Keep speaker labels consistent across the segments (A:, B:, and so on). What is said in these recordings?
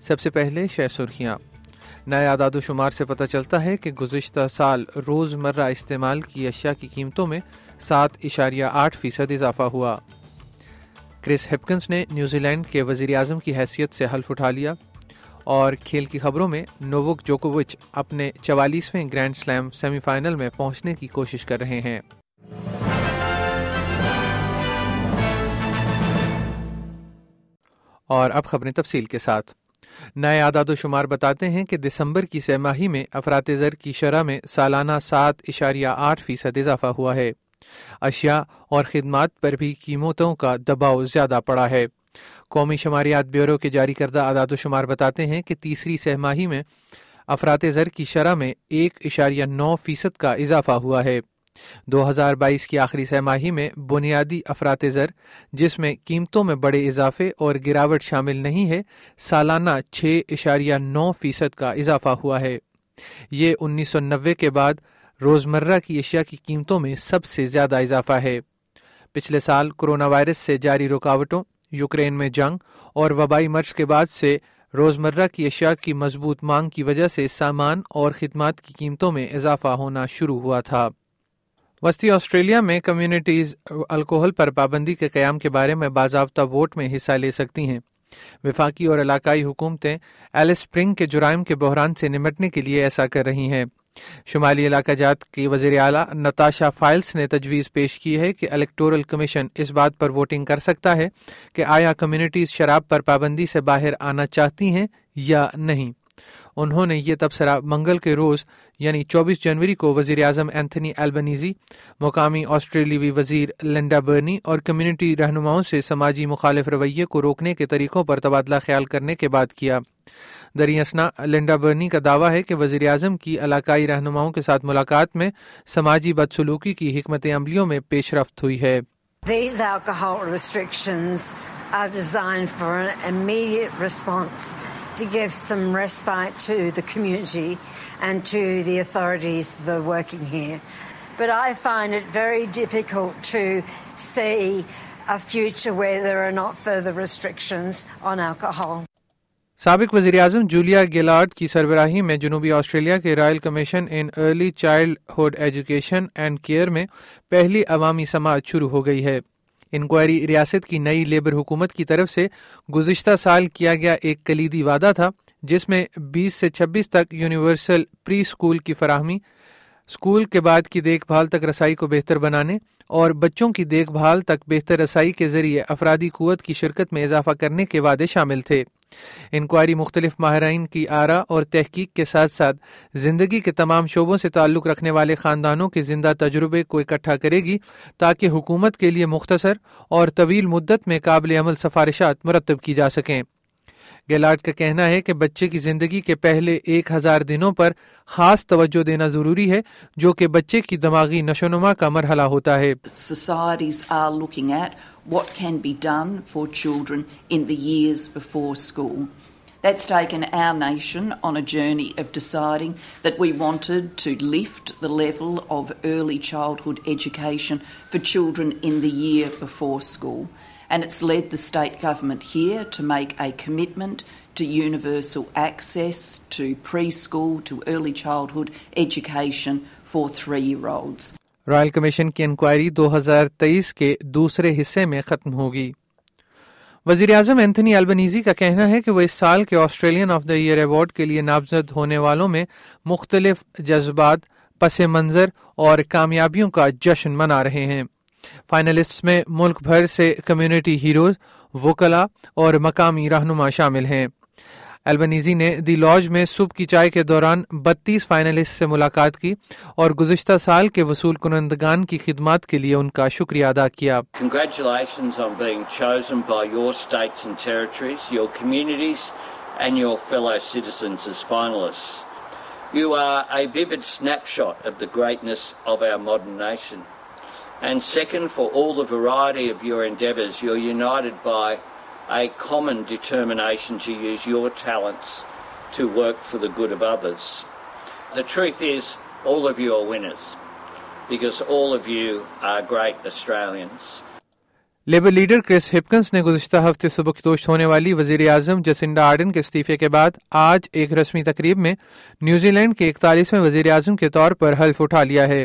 A: سب سے پہلے شہ سرخیاں۔ نئے اعداد و شمار سے پتہ چلتا ہے کہ گزشتہ سال روز مرہ استعمال کی اشیاء کی قیمتوں میں سات اشاریہ آٹھ فیصد اضافہ ہوا۔ کرس ہپکنس نے نیوزی لینڈ کے وزیر اعظم کی حیثیت سے حلف اٹھا لیا اور کھیل کی خبروں میں نووک جوکووچ اپنے چوالیسویں گرینڈ سلیم سیمی فائنل میں پہنچنے کی کوشش کر رہے ہیں۔ اور اب خبریں تفصیل کے ساتھ۔ نئے اعداد و شمار بتاتے ہیں کہ دسمبر کی سہ ماہی میں افراد زر کی شرح میں سالانہ سات اشاریہ آٹھ فیصد اضافہ ہوا ہے۔ اشیاء اور خدمات پر بھی قیمتوں کا دباؤ زیادہ پڑا ہے۔ قومی شماریات بیورو کے جاری کردہ اعداد و شمار بتاتے ہیں کہ تیسری سہ ماہی میں افراد زر کی شرح میں ایک اشاریہ نو فیصد کا اضافہ ہوا ہے۔ دو ہزار بائیس کی آخری سہ ماہی میں بنیادی افراد زر، جس میں قیمتوں میں بڑے اضافے اور گراوٹ شامل نہیں ہے، سالانہ چھ اشاریہ نو فیصد کا اضافہ ہوا ہے۔ یہ انیس سو نوے کے بعد روزمرہ کی اشیاء کی قیمتوں میں سب سے زیادہ اضافہ ہے۔ پچھلے سال کرونا وائرس سے جاری رکاوٹوں، یوکرین میں جنگ اور وبائی مرچ کے بعد سے روزمرہ کی اشیاء کی مضبوط مانگ کی وجہ سے سامان اور خدمات کی قیمتوں میں اضافہ ہونا شروع ہوا تھا۔ وسطی آسٹریلیا میں کمیونٹیز الکوہل پر پابندی کے قیام کے بارے میں باضابطہ ووٹ میں حصہ لے سکتی ہیں۔ وفاقی اور علاقائی حکومتیں ایلس اسپرنگ کے جرائم کے بحران سے نمٹنے کے لیے ایسا کر رہی ہیں۔ شمالی علاقہ جات کی وزیر اعلیٰ نتاشا فائلس نے تجویز پیش کی ہے کہ الیکٹورل کمیشن اس بات پر ووٹنگ کر سکتا ہے کہ آیا کمیونٹیز شراب پر پابندی سے باہر آنا چاہتی ہیں یا نہیں۔ انہوں نے یہ تبصرہ منگل کے روز یعنی چوبیس جنوری کو وزیر اعظم اینتھنی البنیزی، مقامی آسٹریلیوی وزیر لنڈا برنی اور کمیونٹی رہنماؤں سے سماجی مخالف رویے کو روکنے کے طریقوں پر تبادلہ خیال کرنے کے بعد کیا۔ دریاسنا، لنڈا برنی کا دعویٰ ہے کہ وزیر اعظم کی علاقائی رہنماؤں کے ساتھ ملاقات میں سماجی بدسلوکی کی حکمت عملیوں میں پیش رفت ہوئی ہے۔
B: These alcohol restrictions are designed for an immediate response to give some respite to the community and to the authorities that are working here. But I find it very difficult to see a future where there are not further restrictions on alcohol.
A: سابق وزیر اعظم Julia گیلارڈ کی سربراہی میں جنوبی Australia کے royal commission in early childhood education and care میں پہلی عوامی سماعت شروع ہو گئی ہے انکوائری ریاست کی نئی لیبر حکومت کی طرف سے گزشتہ سال کیا گیا ایک کلیدی وعدہ تھا، جس میں بیس سے چھبیس تک یونیورسل پری اسکول کی فراہمی اسکول کے بعد کی دیکھ بھال تک رسائی کو بہتر بنانے اور بچوں کی دیکھ بھال تک بہتر رسائی کے ذریعے افرادی قوت کی شرکت میں اضافہ کرنے کے وعدے شامل تھے۔ انکوائری مختلف ماہرین کی آرا اور تحقیق کے ساتھ ساتھ زندگی کے تمام شعبوں سے تعلق رکھنے والے خاندانوں کے زندہ تجربے کو اکٹھا کرے گی تاکہ حکومت کے لیے مختصر اور طویل مدت میں قابل عمل سفارشات مرتب کی جا سکیں۔ گیلاٹ کا کہنا ہے کہ بچے کی زندگی کے پہلے ایک ہزار دنوں پر خاص توجہ دینا ضروری ہے، جو کہ بچے کی دماغی نشو نما کا مرحلہ ہوتا ہے۔
C: And it's led the state government here to make a commitment to universal access to preschool, to early childhood education for three year olds.
A: Royal commission کی انکوائری دو ہزار تیئیس کے دوسرے حصے میں ختم ہوگی وزیر اعظم اینتھنی البنیزی کا کہنا ہے کہ وہ اس سال کے Australian of the year award کے لیے نامزد ہونے والوں میں مختلف جذبات پس منظر اور کامیابیوں کا جشن منا رہے ہیں فائنلسٹ میں ملک بھر سے کمیونٹی ہیروز وکلا اور مقامی رہنما شامل ہیں۔ البنیزی نے دی لاج میں صبح کی چائے کے دوران بتیس فائنلسٹ سے ملاقات کی اور گزشتہ سال کے وصول کنندگان کی خدمات کے لیے ان کا شکریہ ادا کیا۔
D: You are a vivid snapshot of the greatness of our modern nation. And second, for all the variety of your endeavours, you're united by a common determination to use your talents to work for the good of others. The truth is, all of you are winners because all of you are great Australians.
A: Labour leader Chris Hipkins نے گزشتہ ہفتے صبح سبکدوش ہونے والی وزیر اعظم جسنڈا آرڈن کے استعفے کے بعد آج ایک رسمی تقریب میں نیوزی لینڈ کے اکتالیسویں وزیر اعظم کے طور پر حلف اٹھا لیا ہے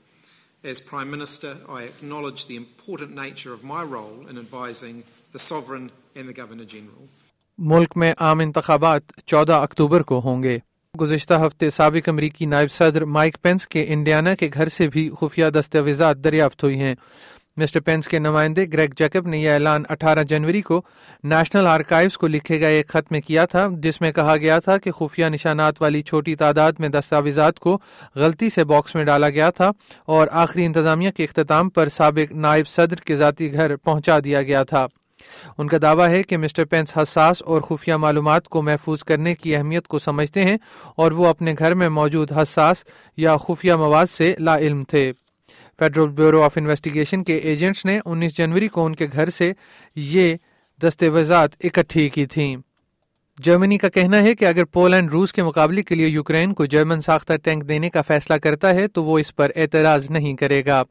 E: As Prime Minister, I acknowledge the important nature of my role in advising the Sovereign and the Governor General.
A: ملک میں عام انتخابات چودہ اکتوبر کو ہوں گے گزشتہ ہفتے سابق امریکی نائب صدر مائک پینس کے انڈیانا کے گھر سے بھی خفیہ دستاویزات دریافت ہوئی ہیں مسٹر پینس کے نمائندے گریگ جیکب نے یہ اعلان اٹھارہ جنوری کو نیشنل آرکائیوز کو لکھے گئے ایک خط میں کیا تھا، جس میں کہا گیا تھا کہ خفیہ نشانات والی چھوٹی تعداد میں دستاویزات کو غلطی سے باکس میں ڈالا گیا تھا اور آخری انتظامیہ کے اختتام پر سابق نائب صدر کے ذاتی گھر پہنچا دیا گیا تھا۔ ان کا دعویٰ ہے کہ مسٹر پینس حساس اور خفیہ معلومات کو محفوظ کرنے کی اہمیت کو سمجھتے ہیں اور وہ اپنے گھر میں موجود حساس یا خفیہ مواد سے لا علم تھے۔ فیڈرل بیورو آف انویسٹیگیشن کے ایجنٹس نے انیس جنوری کو ان کے گھر سے یہ دستاویزات اکٹھی کی تھیں۔ جرمنی کا کہنا ہے کہ اگر پولینڈ روس کے مقابلے کے لیے یوکرین کو جرمن ساختہ ٹینک دینے کا فیصلہ کرتا ہے تو وہ اس پر اعتراض نہیں کرے گا۔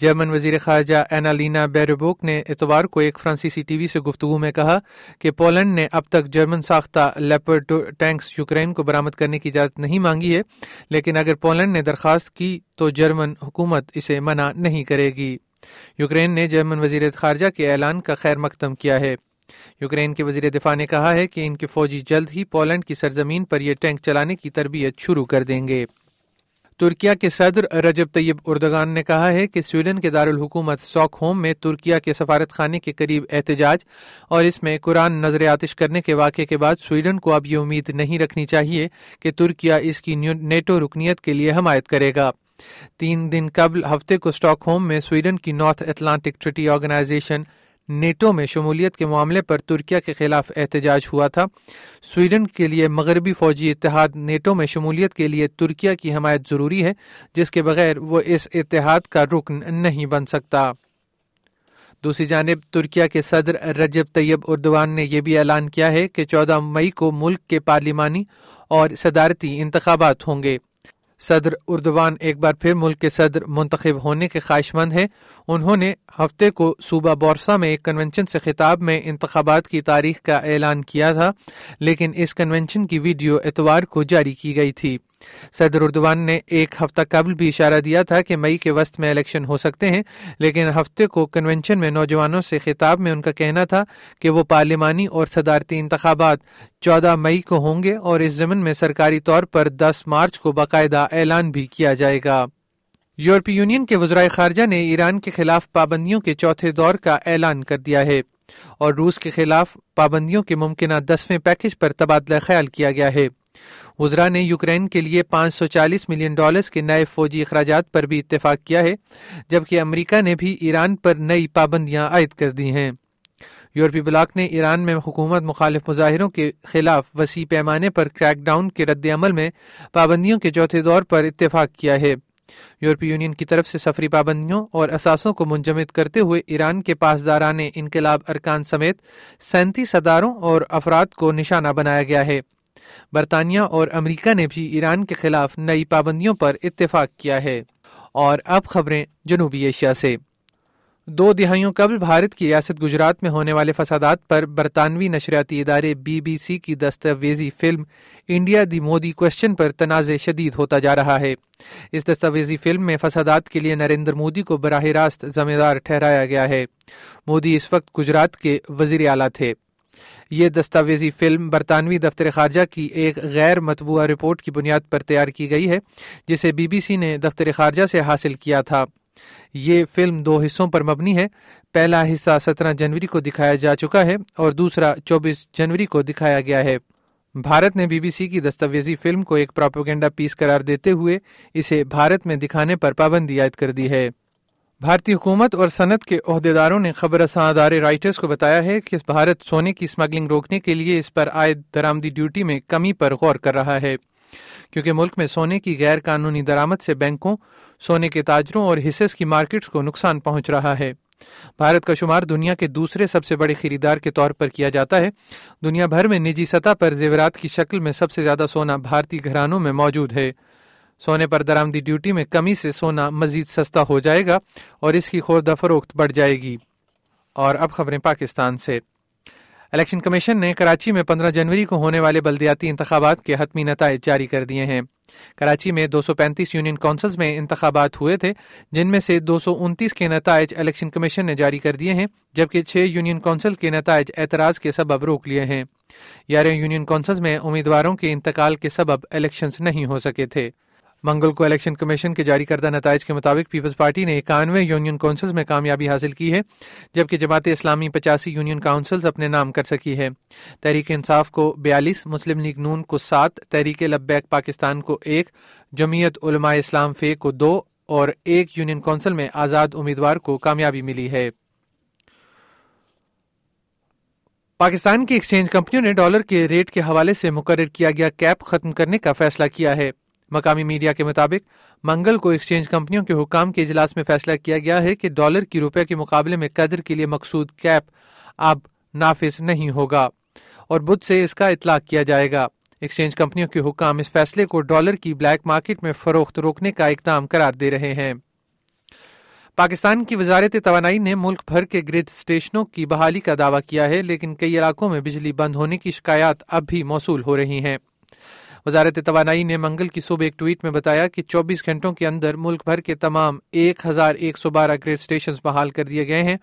A: جرمن وزیر خارجہ اینالینا بیربوک نے اتوار کو ایک فرانسیسی ٹی وی سے گفتگو میں کہا کہ پولینڈ نے اب تک جرمن ساختہ لیپرڈ ٹینکس یوکرین کو برامد کرنے کی اجازت نہیں مانگی ہے، لیکن اگر پولینڈ نے درخواست کی تو جرمن حکومت اسے منع نہیں کرے گی۔ یوکرین نے جرمن وزیر خارجہ کے اعلان کا خیر مقدم کیا ہے۔ یوکرین کے وزیر دفاع نے کہا ہے کہ ان کے فوجی جلد ہی پولینڈ کی سرزمین پر یہ ٹینک چلانے کی تربیت شروع کر دیں گے۔ ترکیا کے صدر رجب طیب اردگان نے کہا ہے کہ سویڈن کے دارالحکومت ساک ہوم میں ترکیا کے سفارت خانے کے قریب احتجاج اور اس میں قرآن نظر آتش کرنے کے واقعے کے بعد سویڈن کو اب یہ امید نہیں رکھنی چاہیے کہ ترکیا اس کی نیٹو رکنیت کے لیے حمایت کرے گا۔ تین دن قبل ہفتے کو اسٹاک ہوم میں سویڈن کی North Atlantic Treaty Organization NATO میں شمولیت کے معاملے پر ترکیا کے خلاف احتجاج ہوا تھا۔ سویڈن کے لیے مغربی فوجی اتحاد نیٹو میں شمولیت کے لیے ترکیا کی حمایت ضروری ہے، جس کے بغیر وہ اس اتحاد کا رکن نہیں بن سکتا۔ دوسری جانب ترکیا کے صدر رجب طیب اردوان نے یہ بھی اعلان کیا ہے کہ چودہ مئی کو ملک کے پارلیمانی اور صدارتی انتخابات ہوں گے۔ صدر اردوان ایک بار پھر ملک کے صدر منتخب ہونے کے خواہش مند ہیں۔ انہوں نے ہفتے کو صوبہ بورسا میں ایک کنونشن سے خطاب میں انتخابات کی تاریخ کا اعلان کیا تھا، لیکن اس کنونشن کی ویڈیو اتوار کو جاری کی گئی تھی۔ صدر اردوان نے ایک ہفتہ قبل بھی اشارہ دیا تھا کہ مئی کے وسط میں الیکشن ہو سکتے ہیں، لیکن ہفتے کو کنونشن میں نوجوانوں سے خطاب میں ان کا کہنا تھا کہ وہ پارلیمانی اور صدارتی انتخابات چودہ مئی کو ہوں گے اور اس ضمن میں سرکاری طور پر دس مارچ کو باقاعدہ اعلان بھی کیا جائے گا۔ یورپی یونین کے وزرائے خارجہ نے ایران کے خلاف پابندیوں کے چوتھے دور کا اعلان کر دیا ہے اور روس کے خلاف پابندیوں کے ممکنہ دسویں پیکج پر تبادلہ خیال کیا گیا ہے۔ وزرا نے یوکرین کے لیے پانچ سو چالیس ملین ڈالرز کے نئے فوجی اخراجات پر بھی اتفاق کیا ہے، جبکہ امریکہ نے بھی ایران پر نئی پابندیاں عائد کر دی ہیں۔ یورپی بلاک نے ایران میں حکومت مخالف مظاہروں کے خلاف وسیع پیمانے پر کریک ڈاؤن کے رد عمل میں پابندیوں کے چوتھے دور پر اتفاق کیا ہے۔ یورپی یونین کی طرف سے سفری پابندیوں اور اثاثوں کو منجمد کرتے ہوئے ایران کے پاسداران انقلاب ارکان سمیت سینتیس اداروں اور افراد کو نشانہ بنایا گیا ہے۔ برطانیہ اور امریکہ نے بھی ایران کے خلاف نئی پابندیوں پر اتفاق کیا ہے۔ اور اب خبریں جنوبی ایشیا سے۔ دو دہائیوں قبل بھارت کی ریاست گجرات میں ہونے والے فسادات پر برطانوی نشریاتی ادارے بی بی سی کی دستاویزی film India the Modi question پر تنازع شدید ہوتا جا رہا ہے۔ اس دستاویزی فلم میں فسادات کے لیے نریندر مودی کو براہ راست ذمہ دار ٹھہرایا گیا ہے۔ مودی اس وقت گجرات کے وزیر اعلیٰ تھے۔ یہ دستاویزی فلم برطانوی دفتر خارجہ کی ایک غیر متبوعہ رپورٹ کی بنیاد پر تیار کی گئی ہے، جسے بی بی سی نے دفتر خارجہ سے حاصل کیا تھا۔ یہ فلم دو حصوں پر مبنی ہے۔ پہلا حصہ سترہ جنوری کو دکھایا جا چکا ہے اور دوسرا چوبیس جنوری کو دکھایا گیا ہے۔ بھارت نے بی بی سی کی دستاویزی فلم کو ایک پراپوگینڈا پیس قرار دیتے ہوئے اسے بھارت میں دکھانے پر پابندی عائد کر دی ہے۔ بھارتی حکومت اور صنعت کے عہدیداروں نے خبر ادارے رائٹرز کو بتایا ہے کہ بھارت سونے کی اسمگلنگ روکنے کے لیے اس پر عائد درامدی ڈیوٹی میں کمی پر غور کر رہا ہے۔ کیونکہ ملک میں سونے کی غیر قانونی درامد سے بینکوں، سونے کے تاجروں اور حصص کی مارکیٹس کو نقصان پہنچ رہا ہے۔ بھارت کا شمار دنیا کے دوسرے سب سے بڑے خریدار کے طور پر کیا جاتا ہے۔ دنیا بھر میں نجی سطح پر زیورات کی شکل میں سب سے زیادہ سونا بھارتی گھرانوں میں موجود ہے۔ سونے پر درامدی ڈیوٹی میں کمی سے سونا مزید سستا ہو جائے گا اور اس کی خوردہ فروخت بڑھ جائے گی۔ اور اب خبریں پاکستان سے۔ الیکشن کمیشن نے کراچی میں پندرہ جنوری کو ہونے والے بلدیاتی انتخابات کے حتمی نتائج جاری کر دیے ہیں۔ کراچی میں دو سو پینتیس یونین کونسلز میں انتخابات ہوئے تھے، جن میں سے دو سو انتیس کے نتائج الیکشن کمیشن نے جاری کر دیے ہیں، جبکہ چھ یونین کونسل کے نتائج اعتراض کے سبب روک لیے ہیں۔ گیارہ یونین کونسلز میں امیدواروں کے انتقال کے سبب الیکشنز نہیں ہو سکے تھے۔ منگل کو الیکشن کمیشن کے جاری کردہ نتائج کے مطابق پیپلز پارٹی نے اکانوے یونین کونسلز میں کامیابی حاصل کی ہے، جبکہ جماعت اسلامی پچاسی یونین کاؤنسلز اپنے نام کر سکی ہے۔ تحریک انصاف کو بیالیس، مسلم لیگ نون کو سات، تحریک لبیک پاکستان کو ایک، جمعیت علماء اسلام فے کو دو اور ایک یونین کونسل میں آزاد امیدوار کو کامیابی ملی ہے۔ پاکستان کی ایکسچینج کمپنیوں نے ڈالر کے ریٹ کے حوالے سے مقرر کیا گیا کیپ ختم کرنے کا فیصلہ کیا ہے۔ مقامی میڈیا کے مطابق، منگل کو ایکسچینج کمپنیوں کے حکام کے اجلاس میں فیصلہ کیا گیا ہے کہ ڈالر کی روپے کے مقابلے میں قدر کے لیے مقصود کیپ اب نافذ نہیں ہوگا اور بدھ سے اس کا اطلاق کیا جائے گا۔ ایکسچینج کمپنیوں کے حکام اس فیصلے کو ڈالر کی بلیک مارکیٹ میں فروخت روکنے کا اقدام قرار دے رہے ہیں۔ پاکستان کی وزارت توانائی نے ملک بھر کے گرد اسٹیشنوں کی بحالی کا دعویٰ کیا ہے، لیکن کئی علاقوں میں بجلی بند ہونے کی شکایات اب بھی موصول ہو رہی ہیں۔ وزارت توانائی نے منگل کی صبح ایک ٹویٹ میں بتایا کہ چوبیس گھنٹوں کے اندر ملک بھر کے تمام ایک ہزار ایک سو بارہ گریڈ اسٹیشن بحال کر دیے گئے ہیں،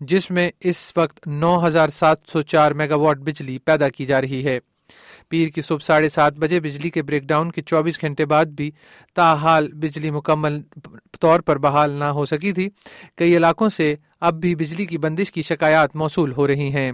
A: جس میں اس وقت نو ہزار سات سو چار میگا واٹ بجلی پیدا کی جا رہی ہے۔ پیر کی صبح ساڑھے سات بجے بجلی کے بریک ڈاؤن کے چوبیس گھنٹے بعد بھی تاحال بجلی مکمل طور پر بحال نہ ہو سکی تھی۔ کئی علاقوں سے اب بھی بجلی کی بندش کی شکایات موصول ہو رہی ہیں۔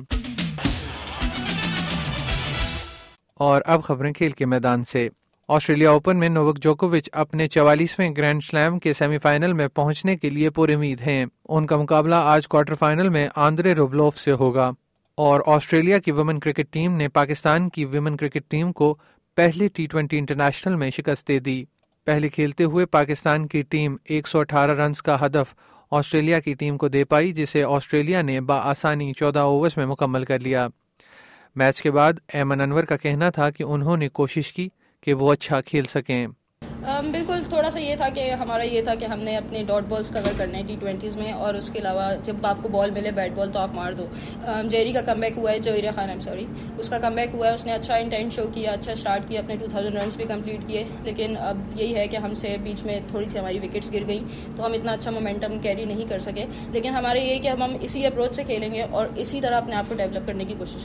A: اور اب خبریں کھیل کے میدان سے۔ آسٹریلیا اوپن میں نوک جوکووچ اپنے چوالیسویں گرینڈ سلیم کے سیمی فائنل میں پہنچنے کے لیے پور امید ہیں۔ ان کا مقابلہ آج کوارٹر فائنل میں آندرے روبلوف سے ہوگا۔ اور آسٹریلیا کی ویمن کرکٹ ٹیم نے پاکستان کی ویمن کرکٹ ٹیم کو پہلے ٹی ٹوینٹی انٹرنیشنل میں شکست دے دی۔ پہلے کھیلتے ہوئے پاکستان کی ٹیم ایک سو اٹھارہ رنز کا ہدف آسٹریلیا کی ٹیم کو دے پائی، جسے آسٹریلیا نے بآسانی چودہ اوورز میں مکمل کر لیا۔ میچ کے بعد ایمن انور کا کہنا تھا کہ انہوں نے کوشش کی کہ وہ اچھا کھیل سکیں۔
F: بالکل، تھوڑا سا یہ تھا کہ ہمارا یہ تھا کہ ہم نے اپنے ڈاٹ بالز کور کرنے ٹی ٹوینٹیز میں اور اس کے علاوہ جب آپ کو بال ملے بیٹ بال تو آپ مار دو۔ جیری کا کم بیک ہوا ہے جویر خان ایم سوری اس کا کم بیک ہوا ہے، اس نے اچھا انٹینٹ شو کیا اچھا اسٹارٹ کیا، اپنے ٹو تھاؤزینڈ رنس بھی کمپلیٹ کیے۔ لیکن اب یہی ہے کہ ہم سے بیچ میں تھوڑی سی ہماری وکٹس گر گئیں تو ہم اتنا اچھا مومنٹم کیری نہیں کر سکے۔ لیکن ہمارے یہ کہ ہم اسی اپروچ سے کھیلیں گے اور اسی طرح اپنے آپ کو ڈیولپ کرنے کی کوشش